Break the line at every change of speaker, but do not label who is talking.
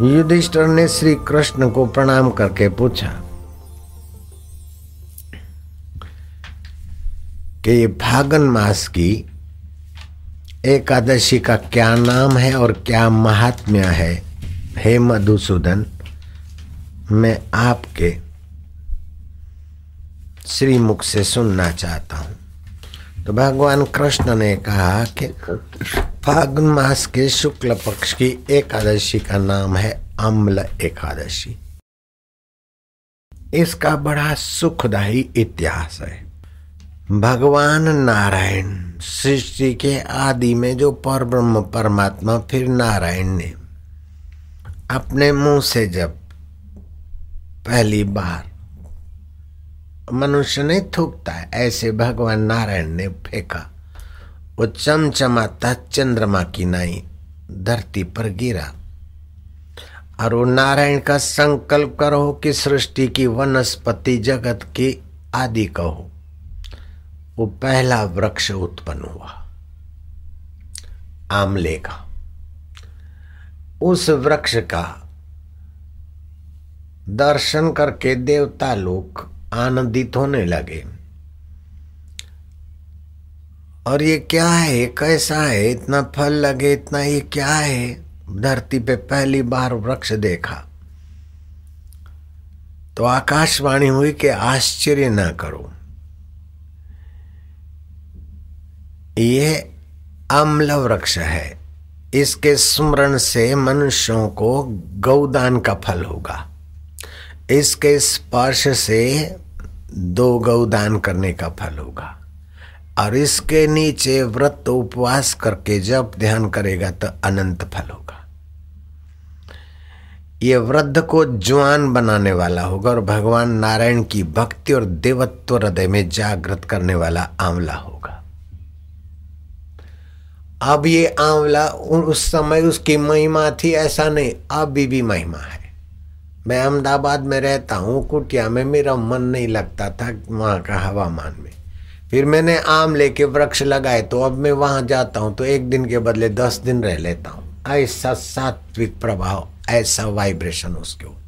युधिष्ठिर ने श्री कृष्ण को प्रणाम करके पूछा कि फागन मास की एकादशी का क्या नाम है और क्या महात्म्य है? हे मधुसूदन, मैं आपके श्रीमुख से सुनना चाहता हूँ। तो भगवान कृष्ण ने कहा कि फागुन मास के शुक्ल पक्ष की एकादशी का नाम है अम्ल एकादशी। इसका बड़ा सुखदायी इतिहास है। भगवान नारायण सृष्टि के आदि में जो पर ब्रह्म परमात्मा फिर नारायण ने अपने मुँह से जब पहली बार मनुष्य ने थूकता है, ऐसे भगवान नारायण ने फेंका। वो चमचमाता चंद्रमा की नाई धरती पर गिरा। और वो नारायण का संकल्प करो कि सृष्टि की वनस्पति जगत की आदि कहो। वो पहला वृक्ष उत्पन्न हुआ। आमले का। उस वृक्ष का दर्शन करके देवता लोग आनंदित होने लगे। और ये क्या है? ये कैसा है? इतना फल लगे, इतना ये क्या है? धरती पे पहली बार वृक्ष देखा। तो आकाशवाणी हुई कि आश्चर्य ना करो। ये अम्ल वृक्ष है। इसके स्मरण से मनुष्यों को गौदान का फल होगा। इसके स्पर्श से दो गौदान करने का फल होगा। और इसके नीचे व्रत उपवास करके जब ध्यान करेगा तो अनंत फल होगा। ये वृद्ध को जवान बनाने वाला होगा और भगवान नारायण की भक्ति और देवत्व हृदय में जागृत करने वाला आंवला होगा। अब ये आंवला उस समय उसकी महिमा थी, ऐसा नहीं, अभी भी महिमा है। मैं अहमदाबाद में रहता हूँ, कुटिया में, मेरा मन नहीं लगता था वहाँ का हवामान में। फिर मैंने आम लेके वृक्ष लगाए तो अब मैं वहाँ जाता हूँ तो एक दिन के बदले दस दिन रह लेता हूँ। ऐसा सात्विक प्रभाव, ऐसा वाइब्रेशन उसके ऊपर।